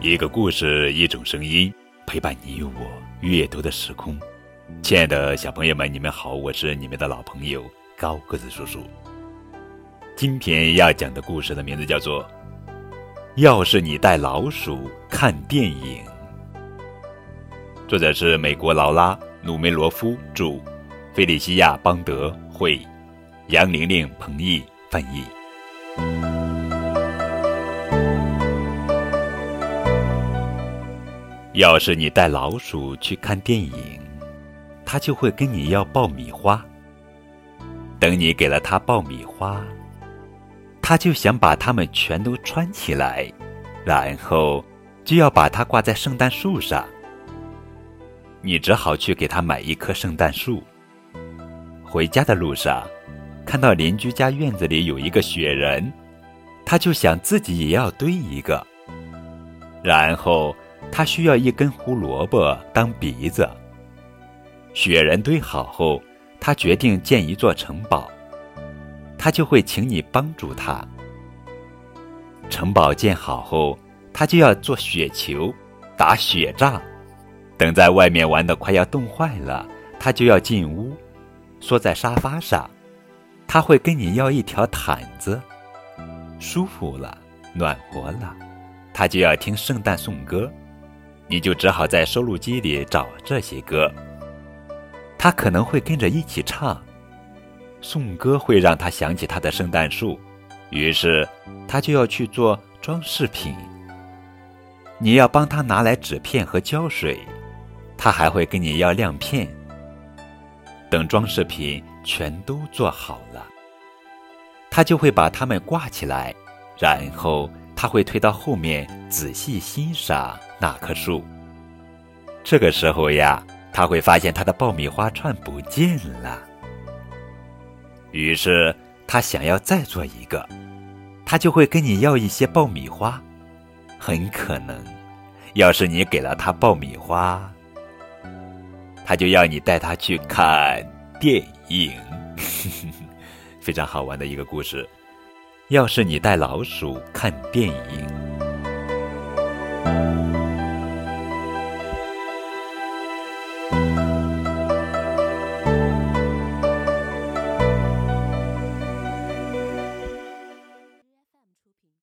一个故事，一种声音，陪伴你我阅读的时空。亲爱的小朋友们，你们好，我是你们的老朋友高个子叔叔。今天要讲的故事的名字叫做《要是你带老鼠看电影》，作者是美国劳拉·努梅罗夫著，菲利西亚·邦德绘，杨玲玲、彭毅翻译。要是你带老鼠去看电影，它就会跟你要爆米花。等你给了它爆米花，它就想把它们全都穿起来，然后就要把它挂在圣诞树上。你只好去给它买一棵圣诞树。回家的路上，看到邻居家院子里有一个雪人，他就想自己也要堆一个，然后。他需要一根胡萝卜当鼻子。雪人堆好后，他决定建一座城堡。他就会请你帮助他。城堡建好后，他就要做雪球，打雪仗。等在外面玩的快要冻坏了，他就要进屋，缩在沙发上。他会跟你要一条毯子。舒服了，暖和了，他就要听圣诞颂歌。你就只好在收录机里找这些歌，他可能会跟着一起唱。颂歌会让他想起他的圣诞树，于是他就要去做装饰品。你要帮他拿来纸片和胶水，他还会跟你要亮片。等装饰品全都做好了，他就会把它们挂起来，然后他会推到后面仔细欣赏。那棵树。这个时候呀，他会发现他的爆米花串不见了。于是他想要再做一个，他就会跟你要一些爆米花。很可能，要是你给了他爆米花，他就要你带他去看电影。非常好玩的一个故事。要是你带老鼠看电影。